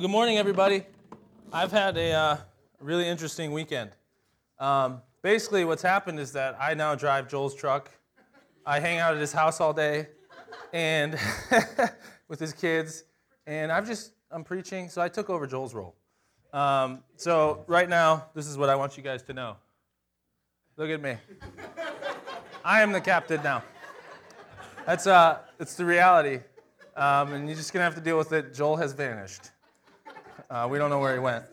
Well, good morning, everybody. I've had a uh, really interesting weekend. Um, basically, what's happened is that I now drive Joel's truck. I hang out at his house all day, and with his kids, and I've just I'm preaching, so I took over Joel's role. Um, so right now, this is what I want you guys to know. Look at me. I am the captain now. That's uh, it's the reality, um, and you're just gonna have to deal with it. Joel has vanished. Uh, we don't know where he went.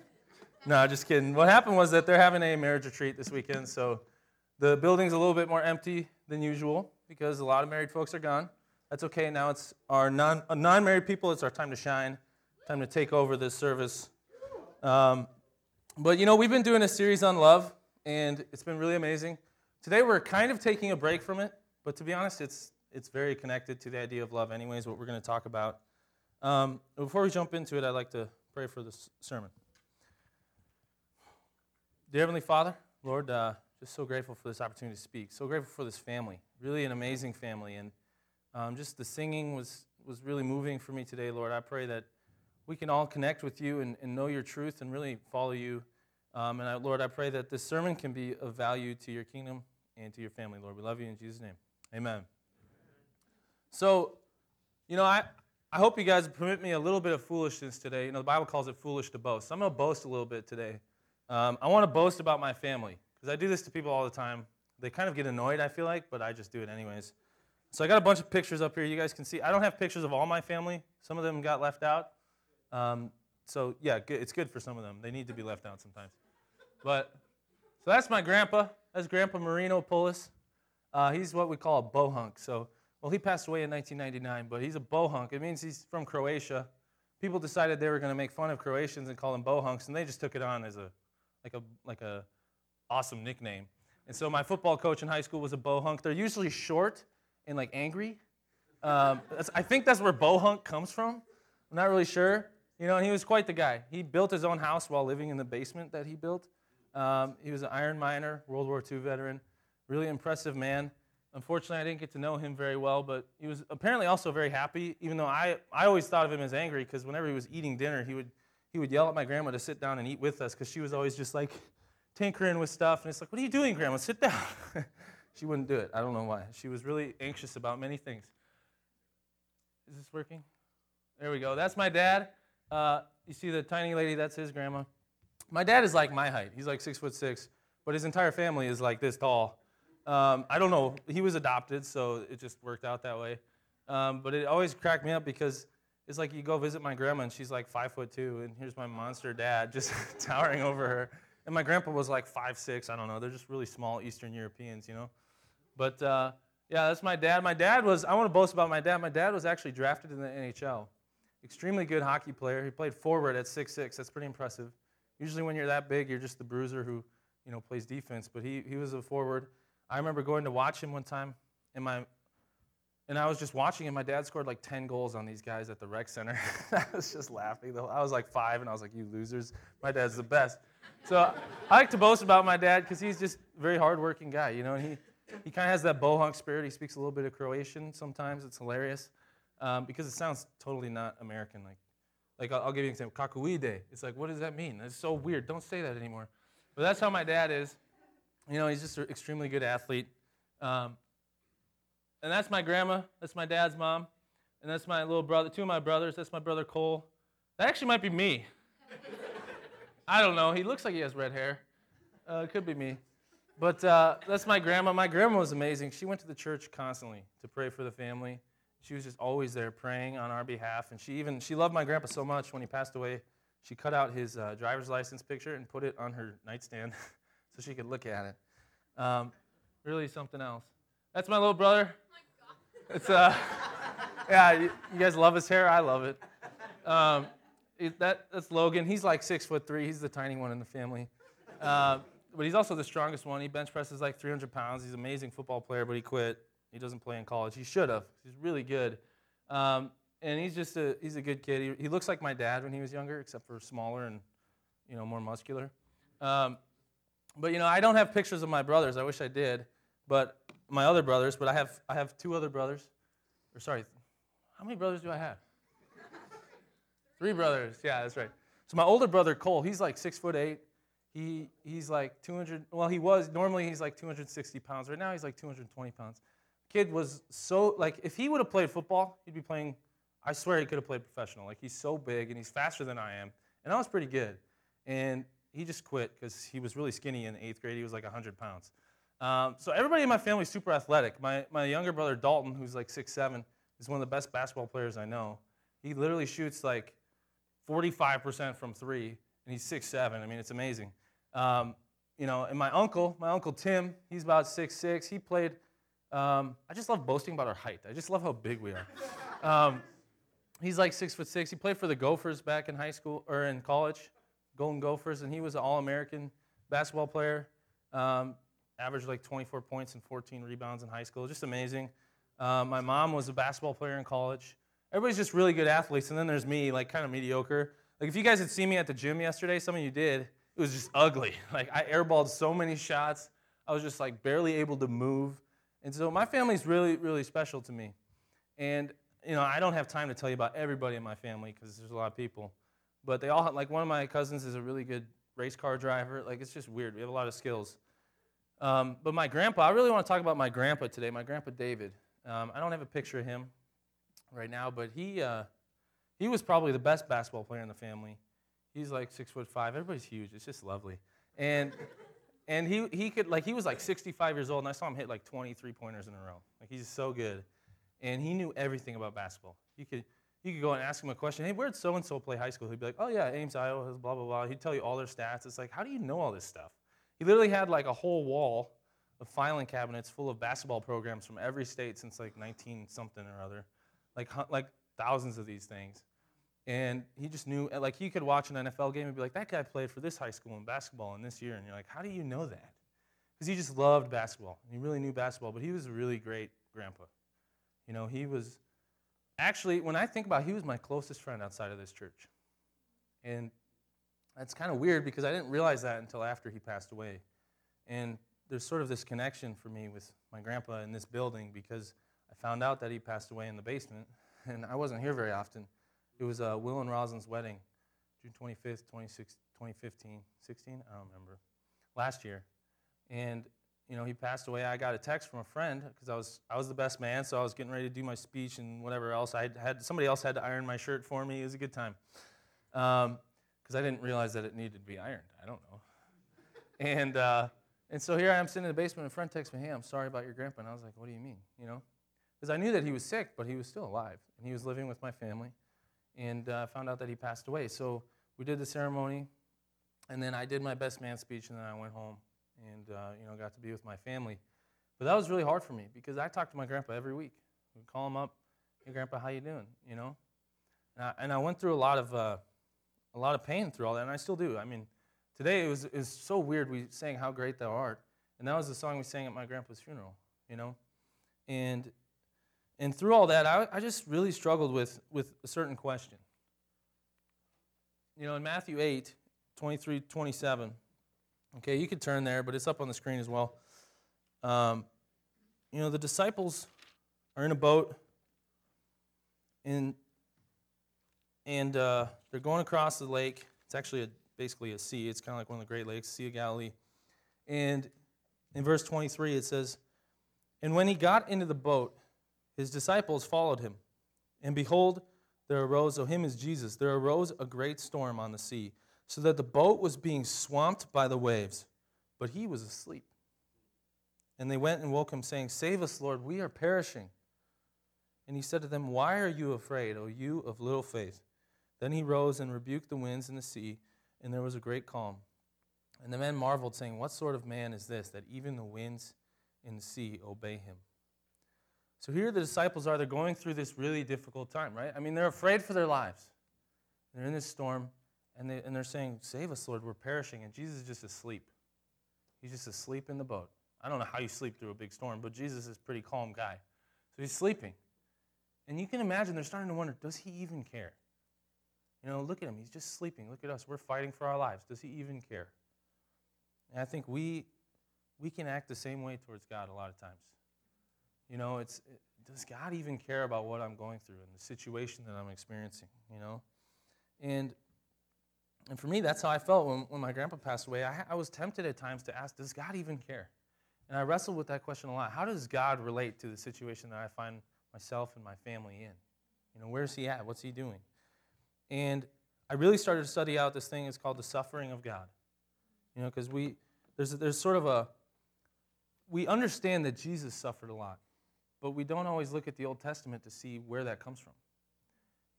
No, just kidding. What happened was that they're having a marriage retreat this weekend, so the building's a little bit more empty than usual because a lot of married folks are gone. That's okay. Now it's our non uh, non-married people. It's our time to shine, time to take over this service. Um, but you know, we've been doing a series on love, and it's been really amazing. Today we're kind of taking a break from it, but to be honest, it's it's very connected to the idea of love, anyways. What we're going to talk about. Um, before we jump into it, I'd like to pray for this sermon. Dear Heavenly Father, Lord, uh, just so grateful for this opportunity to speak. So grateful for this family. Really an amazing family. And um, just the singing was, was really moving for me today, Lord. I pray that we can all connect with you and, and know your truth and really follow you. Um, and I, Lord, I pray that this sermon can be of value to your kingdom and to your family, Lord. We love you in Jesus' name. Amen. So, you know, I, I hope you guys permit me a little bit of foolishness today. You know, the Bible calls it foolish to boast. So I'm going to boast a little bit today. Um, I want to boast about my family because I do this to people all the time. They kind of get annoyed, I feel like, but I just do it anyways. So I got a bunch of pictures up here. You guys can see. I don't have pictures of all my family. Some of them got left out. Um, so yeah, it's good for some of them. They need to be left out sometimes. But so that's my grandpa. That's Grandpa Marino Pulis. Uh, he's what we call a bohunk. So well, he passed away in 1999, but he's a bohunk. It means he's from Croatia. People decided they were going to make fun of Croatians and call them bohunks, and they just took it on as a like a like a awesome nickname. And so my football coach in high school was a bohunk. They're usually short and like angry. Um, I think that's where bohunk comes from. I'm not really sure. You know, and he was quite the guy. He built his own house while living in the basement that he built. Um, he was an iron miner, World War II veteran, really impressive man. Unfortunately, I didn't get to know him very well, but he was apparently also very happy, even though I, I always thought of him as angry because whenever he was eating dinner, he would, he would yell at my grandma to sit down and eat with us because she was always just like tinkering with stuff. And it's like, What are you doing, grandma? Sit down. she wouldn't do it. I don't know why. She was really anxious about many things. Is this working? There we go. That's my dad. Uh, you see the tiny lady? That's his grandma. My dad is like my height. He's like six foot six, but his entire family is like this tall. Um, I don't know. He was adopted, so it just worked out that way. Um, but it always cracked me up because it's like you go visit my grandma and she's like five foot two, and here's my monster dad just towering over her. And my grandpa was like five six. I don't know. They're just really small Eastern Europeans, you know. But uh, yeah, that's my dad. My dad was. I want to boast about my dad. My dad was actually drafted in the NHL. Extremely good hockey player. He played forward at six six. That's pretty impressive. Usually, when you're that big, you're just the bruiser who, you know, plays defense. But he he was a forward. I remember going to watch him one time, and my and I was just watching, and my dad scored like 10 goals on these guys at the rec center. I was just laughing. I was like five, and I was like, "You losers! My dad's the best." So I like to boast about my dad because he's just a very hardworking guy, you know. And he he kind of has that bohunk spirit. He speaks a little bit of Croatian sometimes. It's hilarious um, because it sounds totally not American. Like like I'll, I'll give you an example. Kakuide. It's like, what does that mean? It's so weird. Don't say that anymore. But that's how my dad is. You know, he's just an extremely good athlete. Um, and that's my grandma. That's my dad's mom. And that's my little brother, two of my brothers. That's my brother Cole. That actually might be me. I don't know. He looks like he has red hair. Uh, it could be me. But uh, that's my grandma. My grandma was amazing. She went to the church constantly to pray for the family. She was just always there praying on our behalf. And she even she loved my grandpa so much when he passed away. She cut out his uh, driver's license picture and put it on her nightstand. so she could look at it. Um, really something else. That's my little brother. Oh it's uh, yeah, you, you, guys love his hair. I love it. Um, it that, that's Logan. He's like six foot three. He's the tiny one in the family. Uh, but he's also the strongest one. He bench presses like 300 pounds. He's an amazing football player, but he quit. He doesn't play in college. He should have. He's really good. Um, and he's just a he's a good kid. He, he, looks like my dad when he was younger, except for smaller and you know more muscular. Um, but you know, I don't have pictures of my brothers. I wish I did, but my other brothers. But I have I have two other brothers. Or sorry, how many brothers do I have? Three brothers. Yeah, that's right. So my older brother Cole, he's like six foot eight. He he's like 200. Well, he was normally he's like 260 pounds. Right now he's like 220 pounds. Kid was so like if he would have played football, he'd be playing. I swear he could have played professional. Like he's so big and he's faster than I am, and I was pretty good. And he just quit because he was really skinny in eighth grade. He was like 100 pounds. Um, so everybody in my family is super athletic. My, my younger brother Dalton, who's like six seven, is one of the best basketball players I know. He literally shoots like 45% from three, and he's six seven. I mean, it's amazing. Um, you know, and my uncle, my uncle Tim, he's about six six. He played. Um, I just love boasting about our height. I just love how big we are. Um, he's like six foot six. He played for the Gophers back in high school or in college, Golden Gophers, and he was an All-American basketball player. Um, averaged like 24 points and 14 rebounds in high school. Just amazing. Um, my mom was a basketball player in college. Everybody's just really good athletes, and then there's me, like kind of mediocre. Like if you guys had seen me at the gym yesterday, some of you did. It was just ugly. Like I airballed so many shots. I was just like barely able to move. And so my family's really, really special to me. And you know, I don't have time to tell you about everybody in my family because there's a lot of people. But they all like one of my cousins is a really good race car driver. Like it's just weird. We have a lot of skills. Um, but my grandpa, I really want to talk about my grandpa today, my grandpa David. Um, I don't have a picture of him right now, but he, uh, he was probably the best basketball player in the family. He's like six foot five. Everybody's huge. It's just lovely. And, and he, he could, like, he was like 65 years old, and I saw him hit like 23 pointers in a row. Like, he's so good. And he knew everything about basketball. You could, you could go and ask him a question. Hey, where'd so and so play high school? He'd be like, oh, yeah, Ames, Iowa, blah, blah, blah. He'd tell you all their stats. It's like, how do you know all this stuff? He literally had like a whole wall of filing cabinets full of basketball programs from every state since like 19 something or other, like like thousands of these things. And he just knew, like he could watch an NFL game and be like, that guy played for this high school in basketball in this year. And you're like, how do you know that? Because he just loved basketball. He really knew basketball, but he was a really great grandpa. You know, he was actually, when I think about it, he was my closest friend outside of this church. And that's kind of weird because I didn't realize that until after he passed away. And there's sort of this connection for me with my grandpa in this building because I found out that he passed away in the basement, and I wasn't here very often. It was uh, Will and Rosalind's wedding, June 25th, 2015, 16, I don't remember, last year. And you know, he passed away. I got a text from a friend because I was I was the best man, so I was getting ready to do my speech and whatever else. I had somebody else had to iron my shirt for me. It was a good time. Um, because I didn't realize that it needed to be ironed. I don't know. And, uh, and so here I am sitting in the basement, and a friend texts me, Hey, I'm sorry about your grandpa. And I was like, What do you mean? You know? Because I knew that he was sick, but he was still alive. And he was living with my family. And uh, found out that he passed away. So we did the ceremony. And then I did my best man speech, and then I went home and uh, you know, got to be with my family. But that was really hard for me because I talked to my grandpa every week. We'd call him up, Hey, grandpa, how you doing? You know? And I, and I went through a lot of uh, a lot of pain through all that, and I still do. I mean, today it was, it was so weird. We sang How Great Thou Art, and that was the song we sang at my grandpa's funeral, you know? And, and through all that, I, I just really struggled with, with a certain question. You know, in Matthew 8, 23, 27, okay, you could turn there, but it's up on the screen as well. Um, you know, the disciples are in a boat, and and uh, they're going across the lake. It's actually a, basically a sea. It's kind of like one of the Great Lakes, Sea of Galilee. And in verse 23, it says, And when he got into the boat, his disciples followed him. And behold, there arose, oh, him is Jesus, there arose a great storm on the sea, so that the boat was being swamped by the waves, but he was asleep. And they went and woke him, saying, Save us, Lord, we are perishing. And he said to them, Why are you afraid, O you of little faith? Then he rose and rebuked the winds and the sea, and there was a great calm. And the men marveled, saying, What sort of man is this, that even the winds and the sea obey him? So here the disciples are. They're going through this really difficult time, right? I mean, they're afraid for their lives. They're in this storm, and, they, and they're saying, Save us, Lord, we're perishing. And Jesus is just asleep. He's just asleep in the boat. I don't know how you sleep through a big storm, but Jesus is a pretty calm guy. So he's sleeping. And you can imagine they're starting to wonder, does he even care? You know, look at him. He's just sleeping. Look at us. We're fighting for our lives. Does he even care? And I think we, we can act the same way towards God a lot of times. You know, it's, does God even care about what I'm going through and the situation that I'm experiencing? You know? And, and for me, that's how I felt when, when my grandpa passed away. I, I was tempted at times to ask, does God even care? And I wrestled with that question a lot. How does God relate to the situation that I find myself and my family in? You know, where's he at? What's he doing? And I really started to study out this thing. It's called the suffering of God. You know, because we there's there's sort of a we understand that Jesus suffered a lot, but we don't always look at the Old Testament to see where that comes from.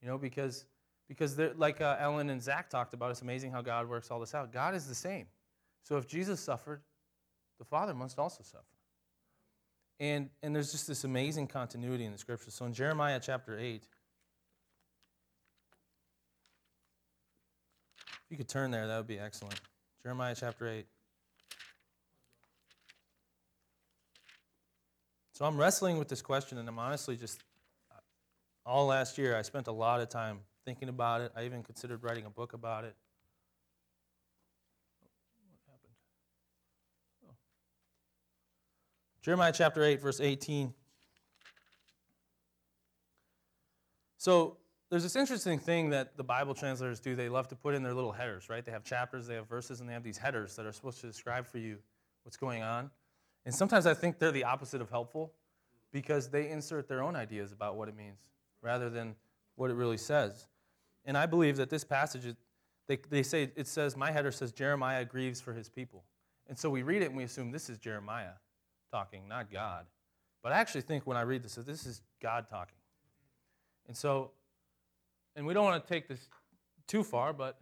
You know, because because like uh, Ellen and Zach talked about, it's amazing how God works all this out. God is the same. So if Jesus suffered, the Father must also suffer. And, and there's just this amazing continuity in the scripture. So in Jeremiah chapter 8, if you could turn there, that would be excellent. Jeremiah chapter 8. So I'm wrestling with this question, and I'm honestly just, all last year, I spent a lot of time thinking about it. I even considered writing a book about it. What happened? Oh. Jeremiah chapter 8, verse 18. So there's this interesting thing that the Bible translators do. They love to put in their little headers, right? They have chapters, they have verses, and they have these headers that are supposed to describe for you what's going on. And sometimes I think they're the opposite of helpful because they insert their own ideas about what it means rather than what it really says. And I believe that this passage, they, they say, it says, my header says, Jeremiah grieves for his people. And so we read it and we assume this is Jeremiah talking, not God. But I actually think when I read this, this is God talking. And so, and we don't want to take this too far, but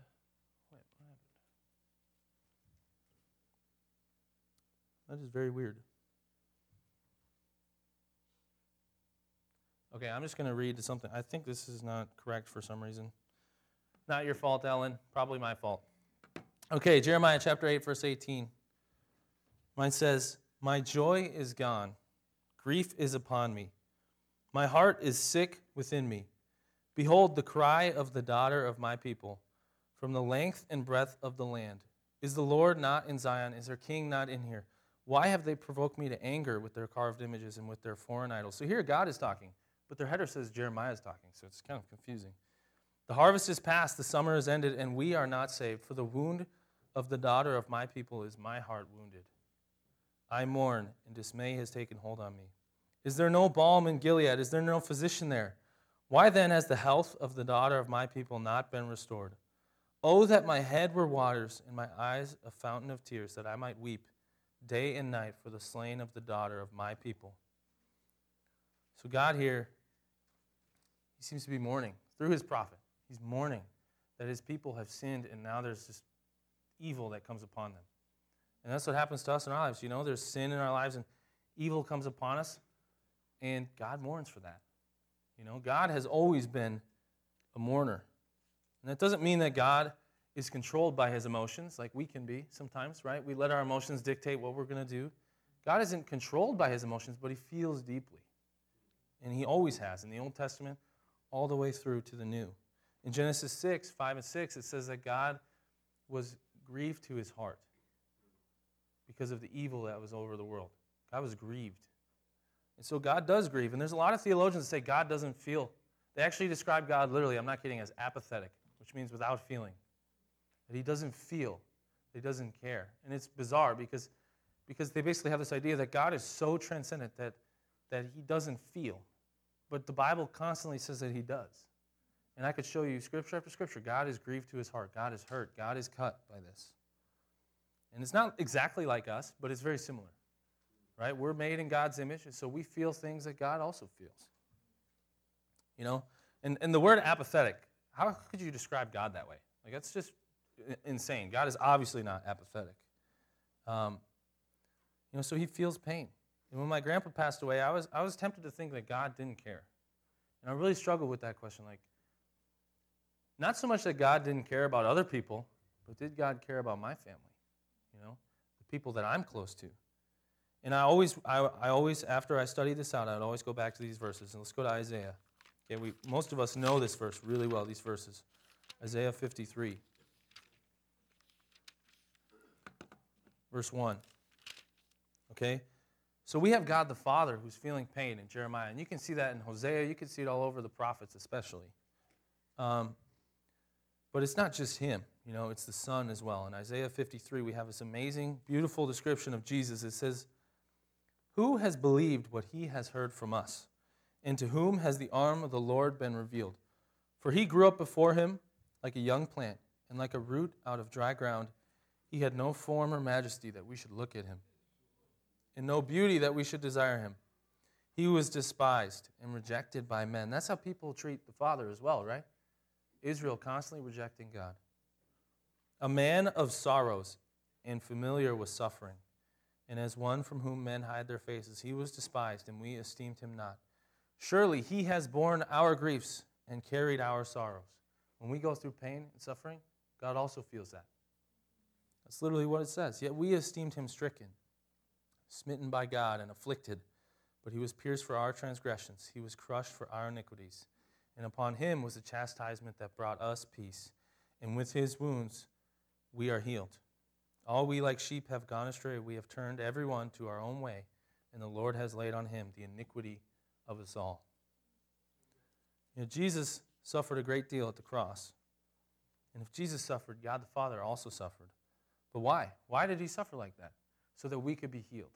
That is very weird. Okay, I'm just going to read something. I think this is not correct for some reason. Not your fault, Ellen. Probably my fault. Okay, Jeremiah chapter 8, verse 18. Mine says, My joy is gone, grief is upon me. My heart is sick within me. Behold, the cry of the daughter of my people from the length and breadth of the land. Is the Lord not in Zion? Is their king not in here? Why have they provoked me to anger with their carved images and with their foreign idols? So here God is talking, but their header says Jeremiah is talking, so it's kind of confusing. The harvest is past, the summer is ended, and we are not saved. For the wound of the daughter of my people is my heart wounded. I mourn, and dismay has taken hold on me. Is there no balm in Gilead? Is there no physician there? Why then has the health of the daughter of my people not been restored? Oh, that my head were waters and my eyes a fountain of tears, that I might weep day and night for the slain of the daughter of my people. So, God here, He seems to be mourning through His prophet. He's mourning that His people have sinned, and now there's this evil that comes upon them. And that's what happens to us in our lives. You know, there's sin in our lives, and evil comes upon us, and God mourns for that. You know, God has always been a mourner. And that doesn't mean that God is controlled by his emotions, like we can be sometimes, right? We let our emotions dictate what we're going to do. God isn't controlled by his emotions, but he feels deeply. And he always has in the Old Testament, all the way through to the New. In Genesis 6, 5 and 6, it says that God was grieved to his heart because of the evil that was over the world. God was grieved. And so God does grieve. And there's a lot of theologians that say God doesn't feel. They actually describe God literally, I'm not kidding, as apathetic, which means without feeling that he doesn't feel, that he doesn't care. And it's bizarre because, because they basically have this idea that God is so transcendent that, that he doesn't feel. But the Bible constantly says that he does. And I could show you scripture after scripture. God is grieved to his heart. God is hurt. God is cut by this. And it's not exactly like us, but it's very similar. Right? We're made in God's image, and so we feel things that God also feels. You know? And, and the word apathetic, how could you describe God that way? Like, that's just insane. God is obviously not apathetic. Um, you know, so he feels pain. And when my grandpa passed away, I was, I was tempted to think that God didn't care. And I really struggled with that question. Like, not so much that God didn't care about other people, but did God care about my family? You know, the people that I'm close to. And I always, I, I always, after I study this out, I'd always go back to these verses. And let's go to Isaiah. Okay, we, most of us know this verse really well, these verses. Isaiah 53. verse 1. Okay? So we have God the Father who's feeling pain in Jeremiah. And you can see that in Hosea. You can see it all over the prophets, especially. Um, But it's not just him, you know, it's the Son as well. In Isaiah 53, we have this amazing, beautiful description of Jesus. It says, Who has believed what he has heard from us? And to whom has the arm of the Lord been revealed? For he grew up before him like a young plant, and like a root out of dry ground. He had no form or majesty that we should look at him, and no beauty that we should desire him. He was despised and rejected by men. That's how people treat the Father as well, right? Israel constantly rejecting God. A man of sorrows and familiar with suffering. And as one from whom men hide their faces, he was despised, and we esteemed him not. Surely he has borne our griefs and carried our sorrows. When we go through pain and suffering, God also feels that. That's literally what it says. Yet we esteemed him stricken, smitten by God, and afflicted. But he was pierced for our transgressions, he was crushed for our iniquities. And upon him was the chastisement that brought us peace. And with his wounds we are healed. All we like sheep have gone astray. We have turned every one to our own way, and the Lord has laid on him the iniquity of us all. You know, Jesus suffered a great deal at the cross. And if Jesus suffered, God the Father also suffered. But why? Why did he suffer like that? So that we could be healed.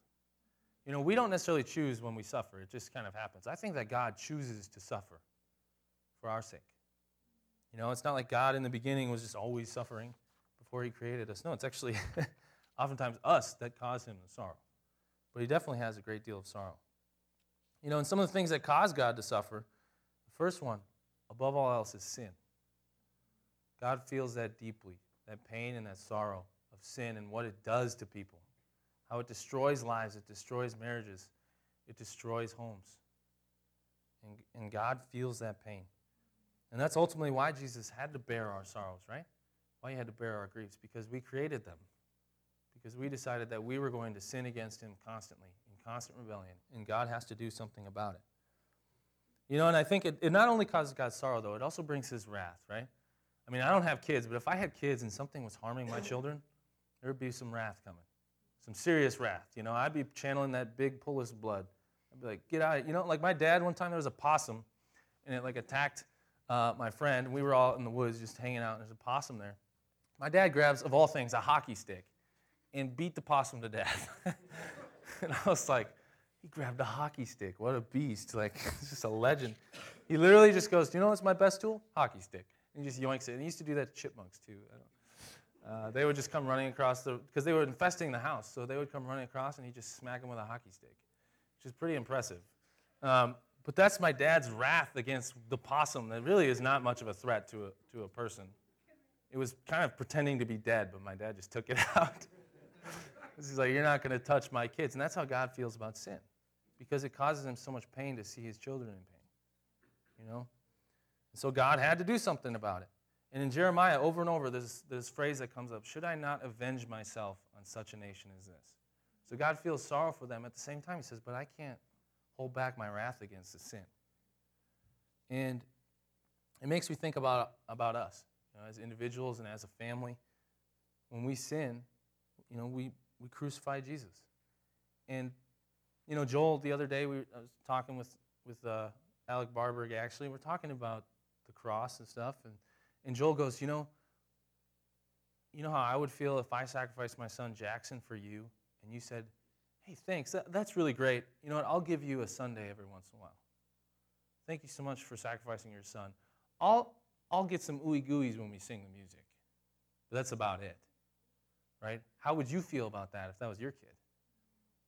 You know, we don't necessarily choose when we suffer, it just kind of happens. I think that God chooses to suffer for our sake. You know, it's not like God in the beginning was just always suffering before he created us. No, it's actually oftentimes us that cause him the sorrow. But he definitely has a great deal of sorrow. You know, and some of the things that cause God to suffer, the first one, above all else, is sin. God feels that deeply, that pain and that sorrow of sin and what it does to people, how it destroys lives, it destroys marriages, it destroys homes. And, and God feels that pain. And that's ultimately why Jesus had to bear our sorrows, right? Why he had to bear our griefs, because we created them. Because we decided that we were going to sin against him constantly, in constant rebellion, and God has to do something about it. You know, and I think it, it not only causes God sorrow, though, it also brings his wrath, right? I mean, I don't have kids, but if I had kids and something was harming my children, there would be some wrath coming, some serious wrath. You know, I'd be channeling that big Pulis blood. I'd be like, get out. You know, like my dad, one time there was a possum, and it like attacked uh, my friend. We were all in the woods just hanging out, and there's a possum there. My dad grabs, of all things, a hockey stick and beat the possum to death. and I was like, he grabbed a hockey stick. What a beast. Like, it's just a legend. He literally just goes, Do you know what's my best tool? Hockey stick. And he just yoinks it. And he used to do that to chipmunks, too. Uh, they would just come running across the, because they were infesting the house. So they would come running across and he'd just smack them with a hockey stick, which is pretty impressive. Um, but that's my dad's wrath against the possum that really is not much of a threat to a, to a person. It was kind of pretending to be dead, but my dad just took it out. He's like, You're not going to touch my kids. And that's how God feels about sin because it causes him so much pain to see his children in pain. You know? And so God had to do something about it. And in Jeremiah, over and over, there's this phrase that comes up Should I not avenge myself on such a nation as this? So God feels sorrow for them. At the same time, he says, But I can't hold back my wrath against the sin. And it makes me think about, about us you know, as individuals and as a family. When we sin, you know, we, we crucify Jesus. And, you know, Joel, the other day, we, I was talking with, with uh, Alec Barberg, actually. We're talking about the cross and stuff. And, and Joel goes, you know, you know how I would feel if I sacrificed my son Jackson for you, and you said, hey, thanks, that, that's really great. You know what, I'll give you a Sunday every once in a while. Thank you so much for sacrificing your son. I'll, I'll get some ooey gooeys when we sing the music. But that's about it right? How would you feel about that if that was your kid?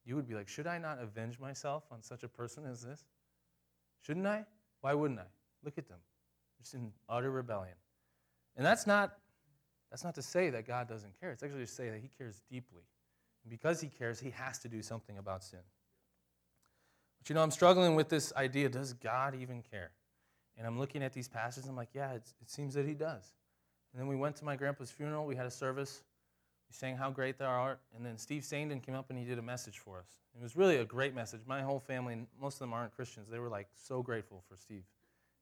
You would be like, should I not avenge myself on such a person as this? Shouldn't I? Why wouldn't I? Look at them, just in utter rebellion. And that's not, that's not to say that God doesn't care. It's actually to say that He cares deeply. Because He cares, He has to do something about sin. But you know, I'm struggling with this idea does God even care? And I'm looking at these passages, I'm like, yeah, it seems that He does. And then we went to my grandpa's funeral, we had a service. We sang How Great Thou Art, and then Steve Sandin came up and he did a message for us. It was really a great message. My whole family, most of them aren't Christians, they were like so grateful for Steve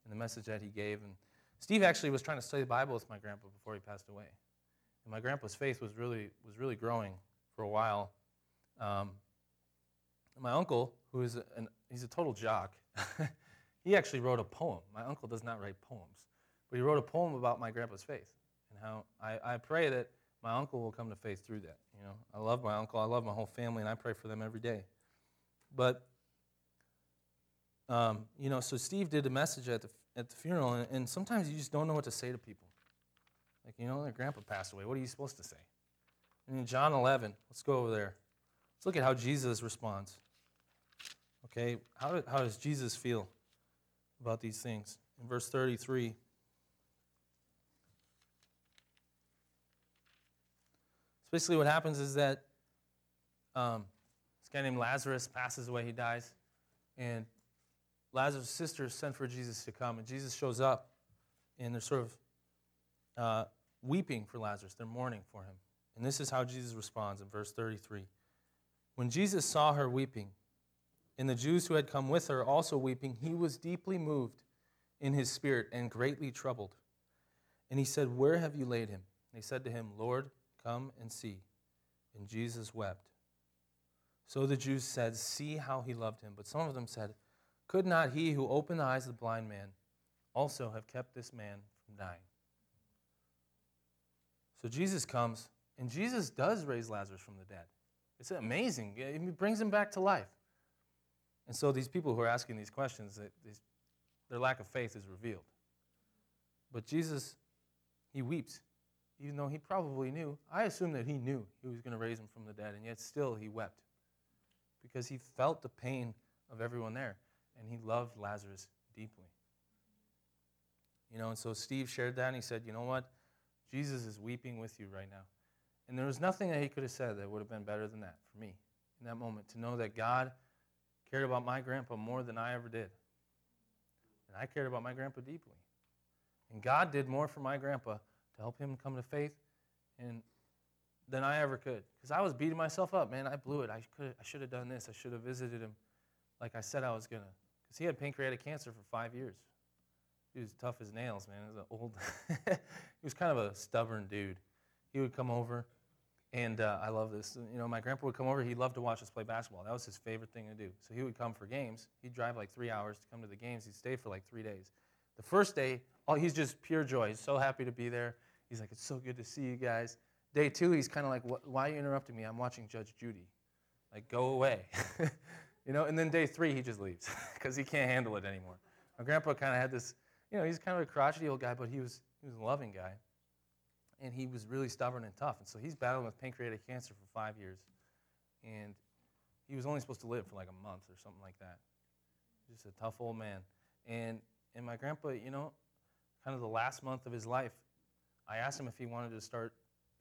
and the message that he gave. And Steve actually was trying to study the Bible with my grandpa before he passed away. And my grandpa's faith was really, was really growing for a while. Um, my uncle, who is an, he's a total jock, he actually wrote a poem. My uncle does not write poems, but he wrote a poem about my grandpa's faith. And how I, I pray that my uncle will come to faith through that. You know, I love my uncle, I love my whole family, and I pray for them every day. But, um, you know, so Steve did a message at the, at the funeral, and, and sometimes you just don't know what to say to people. Like, you know, their grandpa passed away. What are you supposed to say? In John 11, let's go over there. Let's look at how Jesus responds. Okay, how, how does Jesus feel about these things? In verse 33, So basically, what happens is that um, this guy named Lazarus passes away, he dies, and Lazarus' sisters sent for Jesus to come, and Jesus shows up, and they're sort of uh, weeping for Lazarus. They're mourning for him. And this is how Jesus responds in verse 33. When Jesus saw her weeping, and the Jews who had come with her also weeping, he was deeply moved in his spirit and greatly troubled. And he said, Where have you laid him? And they said to him, Lord, Come and see. And Jesus wept. So the Jews said, See how he loved him. But some of them said, Could not he who opened the eyes of the blind man also have kept this man from dying? So Jesus comes, and Jesus does raise Lazarus from the dead. It's amazing. He brings him back to life. And so these people who are asking these questions, their lack of faith is revealed. But Jesus, he weeps even though he probably knew. I assume that he knew he was going to raise him from the dead, and yet still he wept because he felt the pain of everyone there, and he loved Lazarus deeply. You know, and so Steve shared that, and he said, You know what? Jesus is weeping with you right now. And there was nothing that he could have said that would have been better than that for me in that moment to know that God cared about my grandpa more than I ever did. And I cared about my grandpa deeply. And God did more for my grandpa to help him come to faith and than I ever could. Because I was beating myself up, man. I blew it. I I should have done this. I should have visited him like I said I was gonna. Because he had pancreatic cancer for five years. He was tough as nails, man. He was an old. he was kind of a stubborn dude. He would come over, and uh, I love this. You know, my grandpa would come over. He loved to watch us play basketball. That was his favorite thing to do. So he would come for games. He'd drive like three hours to come to the games. He'd stay for like three days. The first day, oh, he's just pure joy. He's so happy to be there. He's like, it's so good to see you guys. Day two, he's kind of like, why are you interrupting me? I'm watching Judge Judy. Like, go away. you know, and then day three, he just leaves because he can't handle it anymore. My grandpa kind of had this, you know, he's kind of a crotchety old guy, but he was, he was a loving guy. And he was really stubborn and tough. And so he's battling with pancreatic cancer for five years. And he was only supposed to live for like a month or something like that. Just a tough old man. And, and my grandpa, you know, kind of the last month of his life, I asked him if he wanted to start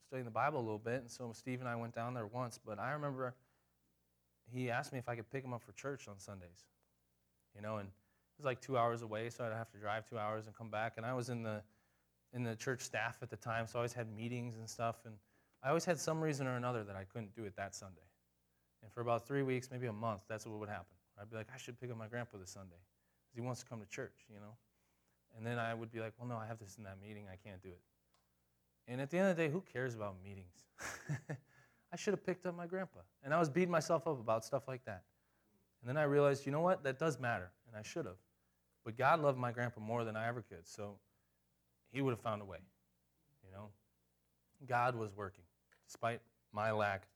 studying the Bible a little bit, and so Steve and I went down there once. But I remember he asked me if I could pick him up for church on Sundays. You know, and it was like two hours away, so I'd have to drive two hours and come back. And I was in the in the church staff at the time, so I always had meetings and stuff. And I always had some reason or another that I couldn't do it that Sunday. And for about three weeks, maybe a month, that's what would happen. I'd be like, I should pick up my grandpa this Sunday because he wants to come to church, you know. And then I would be like, well, no, I have this in that meeting. I can't do it. And at the end of the day, who cares about meetings? I should have picked up my grandpa. And I was beating myself up about stuff like that. And then I realized, you know what? That does matter, and I should have. But God loved my grandpa more than I ever could, so he would have found a way. You know? God was working, despite my lack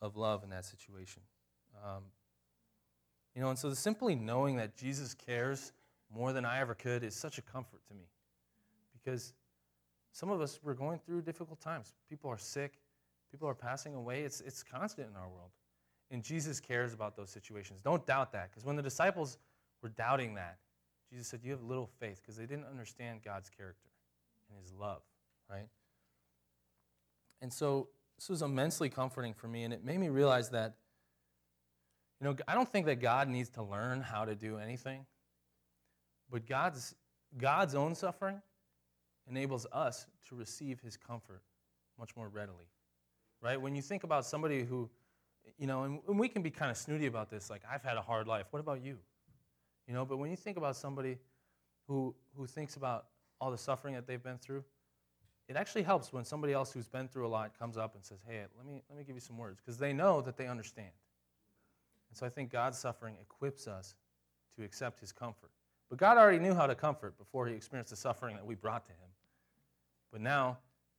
of love in that situation. Um, you know, and so simply knowing that Jesus cares more than I ever could is such a comfort to me. Because some of us, we're going through difficult times. People are sick, people are passing away. It's, it's constant in our world. And Jesus cares about those situations. Don't doubt that, because when the disciples were doubting that, Jesus said, You have little faith, because they didn't understand God's character his love, right? And so this was immensely comforting for me, and it made me realize that, you know, I don't think that God needs to learn how to do anything, but God's, God's own suffering enables us to receive his comfort much more readily. Right? When you think about somebody who, you know, and, and we can be kind of snooty about this, like, I've had a hard life. What about you? You know, but when you think about somebody who, who thinks about all the suffering that they've been through, it actually helps when somebody else who's been through a lot comes up and says, Hey, let me, let me give you some words, because they know that they understand. And so I think God's suffering equips us to accept his comfort. But God already knew how to comfort before he experienced the suffering that we brought to him. But now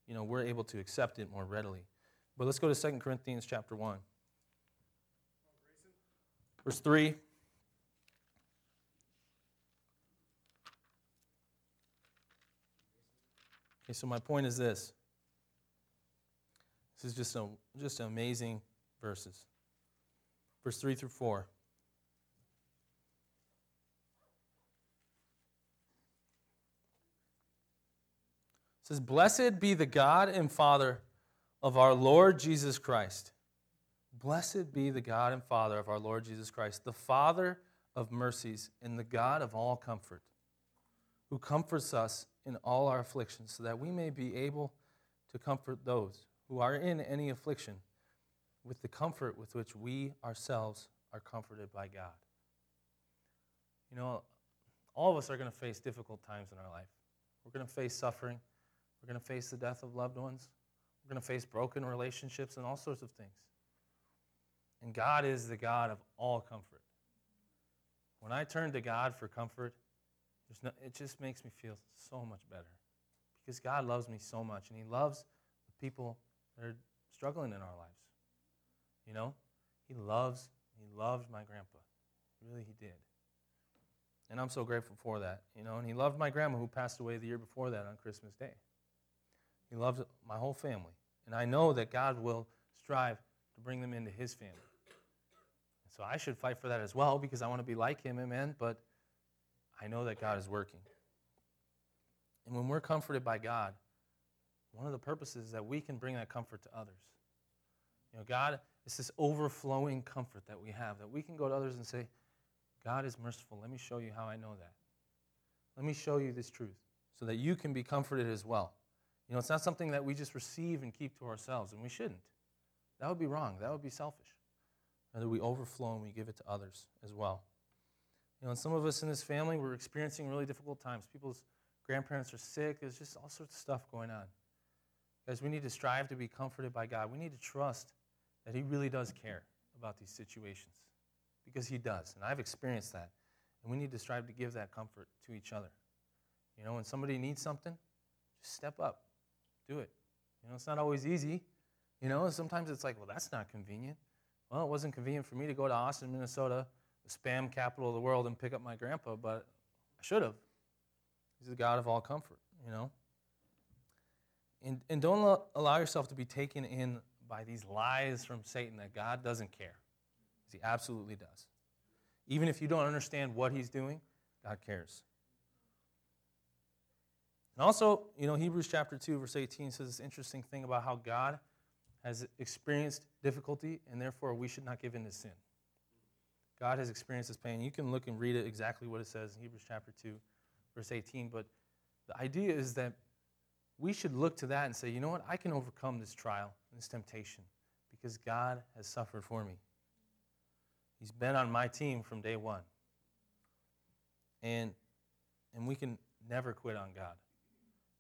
you know, we're able to accept it more readily. But let's go to 2 Corinthians chapter 1. Verse 3. Okay, so my point is this. This is just, a, just amazing verses. Verse 3 through 4. It says, Blessed be the God and Father of our Lord Jesus Christ. Blessed be the God and Father of our Lord Jesus Christ, the Father of mercies and the God of all comfort, who comforts us in all our afflictions, so that we may be able to comfort those who are in any affliction with the comfort with which we ourselves are comforted by God. You know, all of us are going to face difficult times in our life. We're going to face suffering. We're going to face the death of loved ones. We're going to face broken relationships and all sorts of things. And God is the God of all comfort. When I turn to God for comfort, no, it just makes me feel so much better because God loves me so much and He loves the people that are struggling in our lives. You know, He loves, He loved my grandpa. Really, He did. And I'm so grateful for that. You know, and He loved my grandma who passed away the year before that on Christmas Day. He loves my whole family. And I know that God will strive to bring them into His family. So I should fight for that as well because I want to be like Him, amen. But I know that God is working. And when we're comforted by God, one of the purposes is that we can bring that comfort to others. You know, God, it's this overflowing comfort that we have that we can go to others and say, God is merciful. Let me show you how I know that. Let me show you this truth so that you can be comforted as well. You know, it's not something that we just receive and keep to ourselves, and we shouldn't. That would be wrong. That would be selfish. Rather, we overflow and we give it to others as well. You know, and some of us in this family, we're experiencing really difficult times. People's grandparents are sick. There's just all sorts of stuff going on. Guys, we need to strive to be comforted by God. We need to trust that He really does care about these situations because He does. And I've experienced that. And we need to strive to give that comfort to each other. You know, when somebody needs something, just step up, do it. You know, it's not always easy. You know, sometimes it's like, well, that's not convenient. Well, it wasn't convenient for me to go to Austin, Minnesota the spam capital of the world and pick up my grandpa, but I should have. He's the God of all comfort, you know? And, and don't allow yourself to be taken in by these lies from Satan that God doesn't care. because He absolutely does. Even if you don't understand what he's doing, God cares. And also, you know, Hebrews chapter 2, verse 18 says this interesting thing about how God has experienced difficulty, and therefore we should not give in to sin. God has experienced this pain. You can look and read it exactly what it says in Hebrews chapter 2, verse 18. But the idea is that we should look to that and say, you know what? I can overcome this trial, this temptation, because God has suffered for me. He's been on my team from day one. And, and we can never quit on God.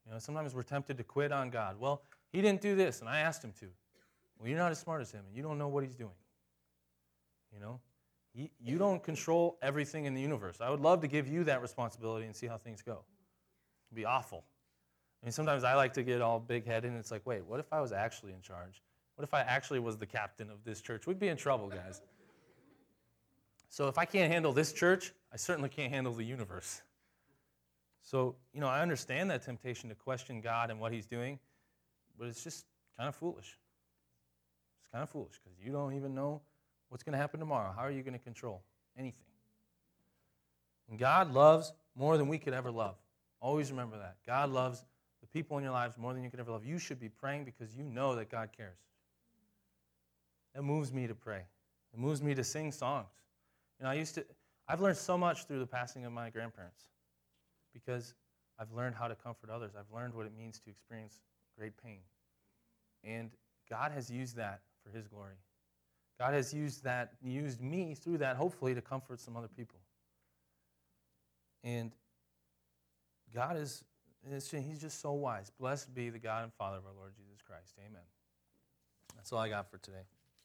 You know, sometimes we're tempted to quit on God. Well, he didn't do this, and I asked him to. Well, you're not as smart as him, and you don't know what he's doing. You know? You don't control everything in the universe. I would love to give you that responsibility and see how things go. It'd be awful. I mean, sometimes I like to get all big headed, and it's like, wait, what if I was actually in charge? What if I actually was the captain of this church? We'd be in trouble, guys. So if I can't handle this church, I certainly can't handle the universe. So, you know, I understand that temptation to question God and what He's doing, but it's just kind of foolish. It's kind of foolish because you don't even know What's going to happen tomorrow? How are you going to control anything? And God loves more than we could ever love. Always remember that. God loves the people in your lives more than you could ever love. You should be praying because you know that God cares. It moves me to pray. It moves me to sing songs. You know, I used to, I've learned so much through the passing of my grandparents because I've learned how to comfort others. I've learned what it means to experience great pain. And God has used that for His glory. God has used that, used me through that, hopefully, to comfort some other people. And God is, He's just so wise. Blessed be the God and Father of our Lord Jesus Christ. Amen. That's all I got for today.